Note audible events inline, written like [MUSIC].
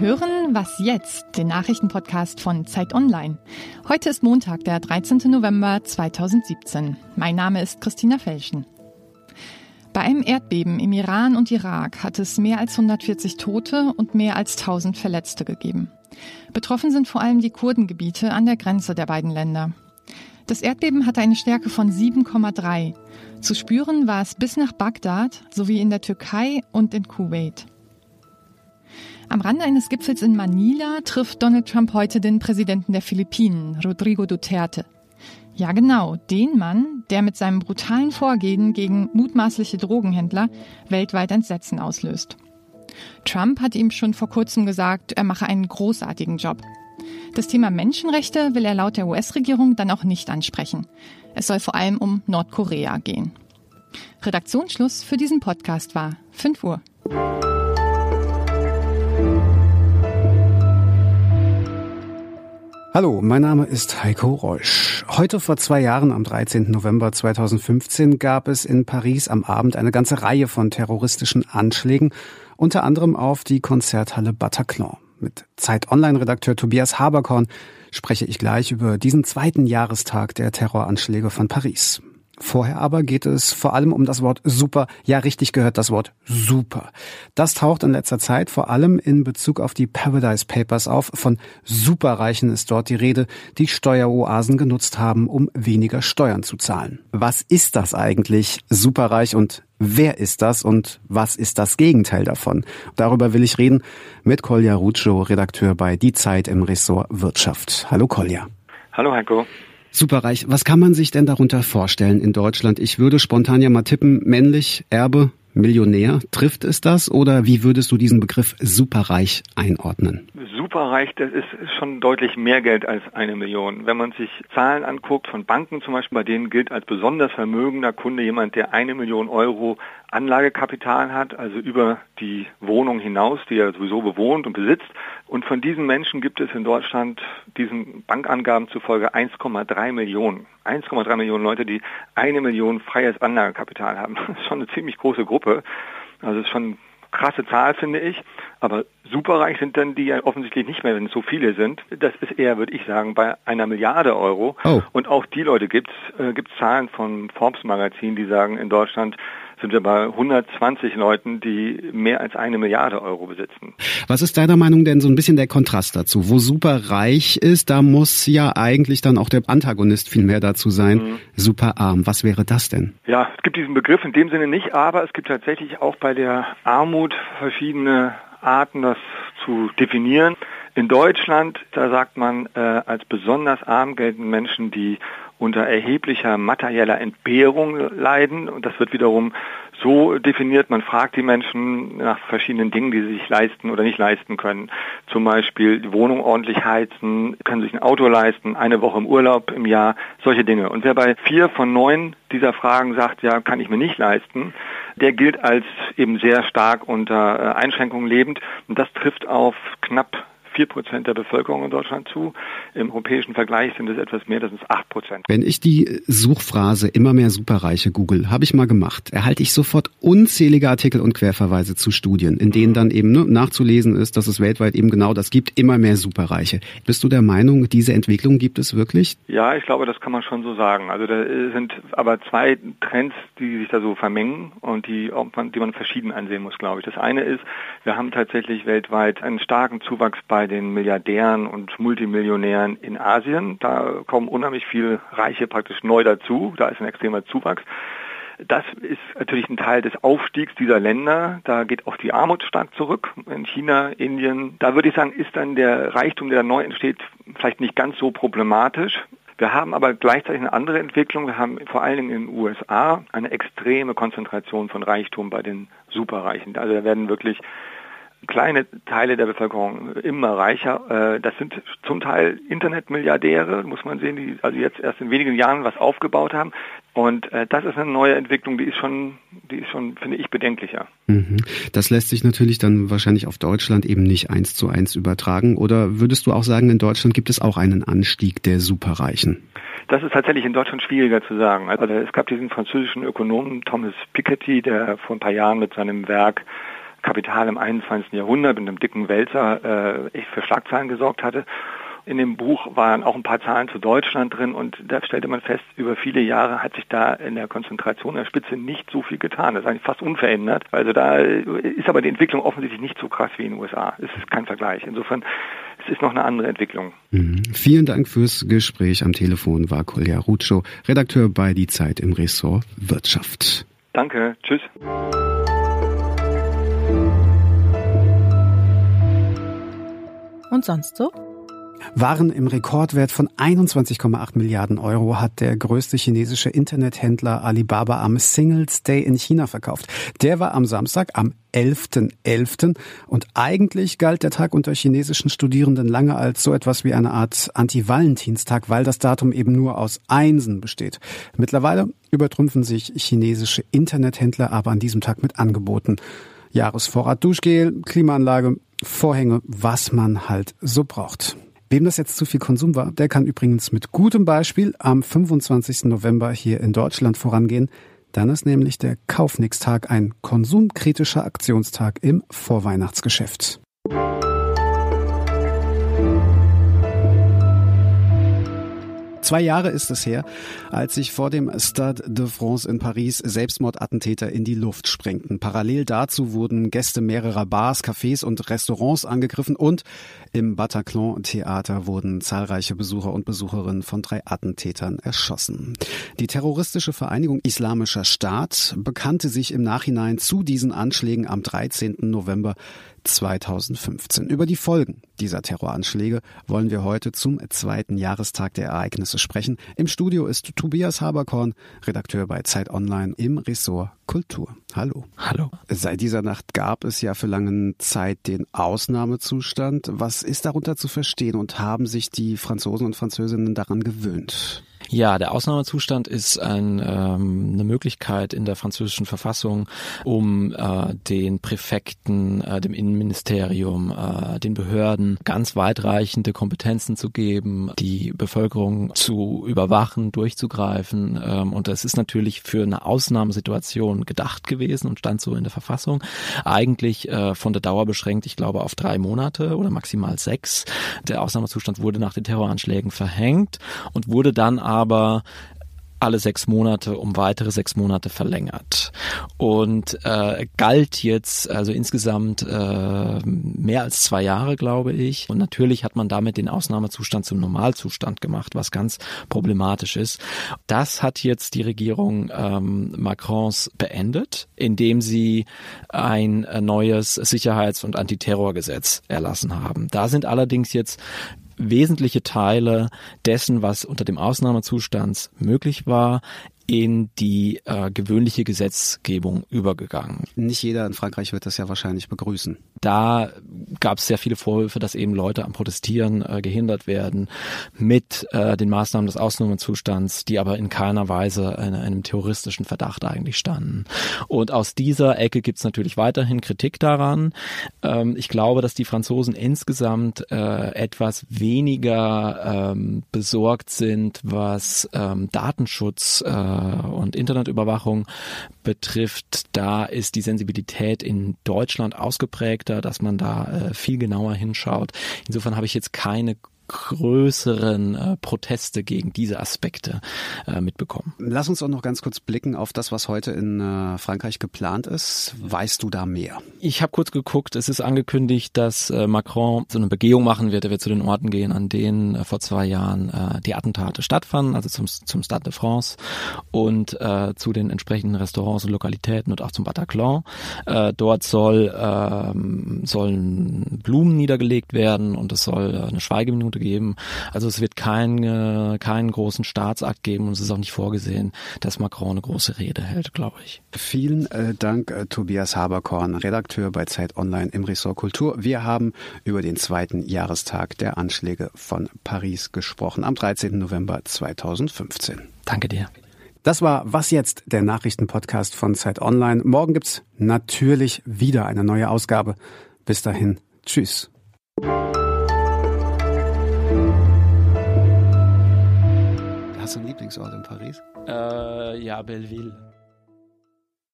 hören Was jetzt, den Nachrichtenpodcast von Zeit Online. Heute ist Montag, der 13. November 2017. Mein Name ist Christina Felschen. Bei einem Erdbeben im Iran und Irak hat es mehr als 140 Tote und mehr als 1000 Verletzte gegeben. Betroffen sind vor allem die Kurdengebiete an der Grenze der beiden Länder. Das Erdbeben hatte eine Stärke von 7,3. Zu spüren war es bis nach Bagdad sowie in der Türkei und in Kuwait. Am Rande eines Gipfels in Manila trifft Donald Trump heute den Präsidenten der Philippinen, Rodrigo Duterte. Ja genau, den Mann, der mit seinem brutalen Vorgehen gegen mutmaßliche Drogenhändler weltweit Entsetzen auslöst. Trump hat ihm schon vor kurzem gesagt, er mache einen großartigen Job. Das Thema Menschenrechte will er laut der US-Regierung dann auch nicht ansprechen. Es soll vor allem um Nordkorea gehen. Redaktionsschluss für diesen Podcast war 5 Uhr. Hallo, mein Name ist Heiko Reusch. Heute vor zwei Jahren, am 13. November 2015, gab es in Paris am Abend eine ganze Reihe von terroristischen Anschlägen, unter anderem auf die Konzerthalle Bataclan. Mit Zeit Online-Redakteur Tobias Haberkorn spreche ich gleich über diesen zweiten Jahrestag der Terroranschläge von Paris. Vorher aber geht es vor allem um das Wort super. Ja, richtig gehört das Wort super. Das taucht in letzter Zeit vor allem in Bezug auf die Paradise Papers auf. Von Superreichen ist dort die Rede, die Steueroasen genutzt haben, um weniger Steuern zu zahlen. Was ist das eigentlich, superreich und Wer ist das und was ist das Gegenteil davon? Darüber will ich reden mit Kolja Ruccio, Redakteur bei Die Zeit im Ressort Wirtschaft. Hallo Kolja. Hallo Heiko. Superreich. Was kann man sich denn darunter vorstellen in Deutschland? Ich würde spontan ja mal tippen, männlich, Erbe, Millionär. Trifft es das oder wie würdest du diesen Begriff superreich einordnen? Superreich, das ist schon deutlich mehr Geld als eine Million. Wenn man sich Zahlen anguckt von Banken zum Beispiel, bei denen gilt als besonders vermögender Kunde jemand, der eine Million Euro Anlagekapital hat, also über die Wohnung hinaus, die er sowieso bewohnt und besitzt. Und von diesen Menschen gibt es in Deutschland diesen Bankangaben zufolge 1,3 Millionen. 1,3 Millionen Leute, die eine Million freies Anlagekapital haben. [LAUGHS] Das ist schon eine ziemlich große Gruppe. Also das ist schon eine krasse Zahl, finde ich. Aber superreich sind dann die ja offensichtlich nicht mehr, wenn es so viele sind. Das ist eher, würde ich sagen, bei einer Milliarde Euro. Oh. Und auch die Leute gibt es, äh, gibt Zahlen von Forbes Magazin, die sagen, in Deutschland sind wir bei 120 Leuten, die mehr als eine Milliarde Euro besitzen. Was ist deiner Meinung denn so ein bisschen der Kontrast dazu? Wo super reich ist, da muss ja eigentlich dann auch der Antagonist viel mehr dazu sein, mhm. super arm. Was wäre das denn? Ja, es gibt diesen Begriff in dem Sinne nicht, aber es gibt tatsächlich auch bei der Armut verschiedene Arten, das zu definieren. In Deutschland, da sagt man, äh, als besonders arm gelten Menschen, die unter erheblicher materieller Entbehrung leiden. Und das wird wiederum so definiert, man fragt die Menschen nach verschiedenen Dingen, die sie sich leisten oder nicht leisten können. Zum Beispiel die Wohnung ordentlich heizen, können sich ein Auto leisten, eine Woche im Urlaub im Jahr, solche Dinge. Und wer bei vier von neun dieser Fragen sagt, ja, kann ich mir nicht leisten, der gilt als eben sehr stark unter äh, Einschränkungen lebend. Und das trifft auf knapp vier Prozent der Bevölkerung in Deutschland zu. Im europäischen Vergleich sind es etwas mehr, das sind acht Prozent. Wenn ich die Suchphrase immer mehr Superreiche google, habe ich mal gemacht, erhalte ich sofort unzählige Artikel und Querverweise zu Studien, in denen dann eben ne, nachzulesen ist, dass es weltweit eben genau das gibt, immer mehr Superreiche. Bist du der Meinung, diese Entwicklung gibt es wirklich? Ja, ich glaube, das kann man schon so sagen. Also da sind aber zwei Trends, die sich da so vermengen und die, die man verschieden ansehen muss, glaube ich. Das eine ist, wir haben tatsächlich weltweit einen starken Zuwachs bei bei den Milliardären und Multimillionären in Asien. Da kommen unheimlich viele Reiche praktisch neu dazu. Da ist ein extremer Zuwachs. Das ist natürlich ein Teil des Aufstiegs dieser Länder. Da geht auch die Armut stark zurück. In China, Indien, da würde ich sagen, ist dann der Reichtum, der da neu entsteht, vielleicht nicht ganz so problematisch. Wir haben aber gleichzeitig eine andere Entwicklung. Wir haben vor allen Dingen in den USA eine extreme Konzentration von Reichtum bei den Superreichen. Also da werden wirklich kleine Teile der Bevölkerung immer reicher. Äh, das sind zum Teil Internetmilliardäre, muss man sehen, die also jetzt erst in wenigen Jahren was aufgebaut haben. Und äh, das ist eine neue Entwicklung, die ist schon, die ist schon, finde ich, bedenklicher. Mhm. Das lässt sich natürlich dann wahrscheinlich auf Deutschland eben nicht eins zu eins übertragen. Oder würdest du auch sagen, in Deutschland gibt es auch einen Anstieg der Superreichen? Das ist tatsächlich in Deutschland schwieriger zu sagen. Also es gab diesen französischen Ökonomen Thomas Piketty, der vor ein paar Jahren mit seinem Werk Kapital im 21. Jahrhundert mit einem dicken Wälzer äh, für Schlagzeilen gesorgt hatte. In dem Buch waren auch ein paar Zahlen zu Deutschland drin und da stellte man fest, über viele Jahre hat sich da in der Konzentration der Spitze nicht so viel getan. Das ist eigentlich fast unverändert. Also da ist aber die Entwicklung offensichtlich nicht so krass wie in den USA. Es ist kein Vergleich. Insofern es ist noch eine andere Entwicklung. Mhm. Vielen Dank fürs Gespräch. Am Telefon war Kolja Rutschow, Redakteur bei Die Zeit im Ressort Wirtschaft. Danke. Tschüss. Und sonst so? Waren im Rekordwert von 21,8 Milliarden Euro hat der größte chinesische Internethändler Alibaba am Singles Day in China verkauft. Der war am Samstag, am 11.11. .11. und eigentlich galt der Tag unter chinesischen Studierenden lange als so etwas wie eine Art Anti-Valentinstag, weil das Datum eben nur aus Einsen besteht. Mittlerweile übertrumpfen sich chinesische Internethändler aber an diesem Tag mit Angeboten. Jahresvorrat Duschgel, Klimaanlage, Vorhänge, was man halt so braucht. Wem das jetzt zu viel Konsum war, der kann übrigens mit gutem Beispiel am 25. November hier in Deutschland vorangehen. Dann ist nämlich der Kaufnix-Tag ein konsumkritischer Aktionstag im Vorweihnachtsgeschäft. Zwei Jahre ist es her, als sich vor dem Stade de France in Paris Selbstmordattentäter in die Luft sprengten. Parallel dazu wurden Gäste mehrerer Bars, Cafés und Restaurants angegriffen und im Bataclan Theater wurden zahlreiche Besucher und Besucherinnen von drei Attentätern erschossen. Die terroristische Vereinigung Islamischer Staat bekannte sich im Nachhinein zu diesen Anschlägen am 13. November 2015. Über die Folgen dieser Terroranschläge wollen wir heute zum zweiten Jahrestag der Ereignisse sprechen. Im Studio ist Tobias Haberkorn, Redakteur bei Zeit Online im Ressort Kultur. Hallo. Hallo. Seit dieser Nacht gab es ja für lange Zeit den Ausnahmezustand. Was ist darunter zu verstehen und haben sich die Franzosen und Französinnen daran gewöhnt? Ja, der Ausnahmezustand ist ein, ähm, eine Möglichkeit in der französischen Verfassung, um äh, den Präfekten, äh, dem Innenministerium, äh, den Behörden ganz weitreichende Kompetenzen zu geben, die Bevölkerung zu überwachen, durchzugreifen. Ähm, und das ist natürlich für eine Ausnahmesituation gedacht gewesen und stand so in der Verfassung. Eigentlich äh, von der Dauer beschränkt, ich glaube, auf drei Monate oder maximal sechs. Der Ausnahmezustand wurde nach den Terroranschlägen verhängt und wurde dann aber alle sechs Monate um weitere sechs Monate verlängert und äh, galt jetzt also insgesamt äh, mehr als zwei Jahre, glaube ich. Und natürlich hat man damit den Ausnahmezustand zum Normalzustand gemacht, was ganz problematisch ist. Das hat jetzt die Regierung ähm, Macrons beendet, indem sie ein neues Sicherheits- und Antiterrorgesetz erlassen haben. Da sind allerdings jetzt wesentliche Teile dessen, was unter dem Ausnahmezustand möglich war, in die äh, gewöhnliche Gesetzgebung übergegangen. Nicht jeder in Frankreich wird das ja wahrscheinlich begrüßen. Da gab es sehr viele Vorwürfe, dass eben Leute am Protestieren äh, gehindert werden mit äh, den Maßnahmen des Ausnahmezustands, die aber in keiner Weise in einem terroristischen Verdacht eigentlich standen. Und aus dieser Ecke gibt es natürlich weiterhin Kritik daran. Ähm, ich glaube, dass die Franzosen insgesamt äh, etwas weniger ähm, besorgt sind, was ähm, Datenschutz äh, und Internetüberwachung betrifft, da ist die Sensibilität in Deutschland ausgeprägter, dass man da äh, viel genauer hinschaut. Insofern habe ich jetzt keine größeren äh, Proteste gegen diese Aspekte äh, mitbekommen. Lass uns auch noch ganz kurz blicken auf das, was heute in äh, Frankreich geplant ist. Weißt du da mehr? Ich habe kurz geguckt. Es ist angekündigt, dass äh, Macron so eine Begehung machen wird. Er wird zu den Orten gehen, an denen äh, vor zwei Jahren äh, die Attentate stattfanden, also zum, zum Stade de France und zu den entsprechenden Restaurants und Lokalitäten und auch zum Bataclan. Dort soll äh, sollen Blumen niedergelegt werden und es soll eine Schweigeminute geben. Also es wird keinen äh, keinen großen Staatsakt geben und es ist auch nicht vorgesehen, dass Macron eine große Rede hält, glaube ich. Vielen äh, Dank, äh, Tobias Haberkorn, Redakteur bei Zeit Online im Ressort Kultur. Wir haben über den zweiten Jahrestag der Anschläge von Paris gesprochen am 13. November 2015. Danke dir. Das war Was jetzt, der Nachrichtenpodcast von Zeit Online. Morgen gibt's natürlich wieder eine neue Ausgabe. Bis dahin, tschüss. Hast du einen Lieblingsort in Paris? Äh, ja, Belleville.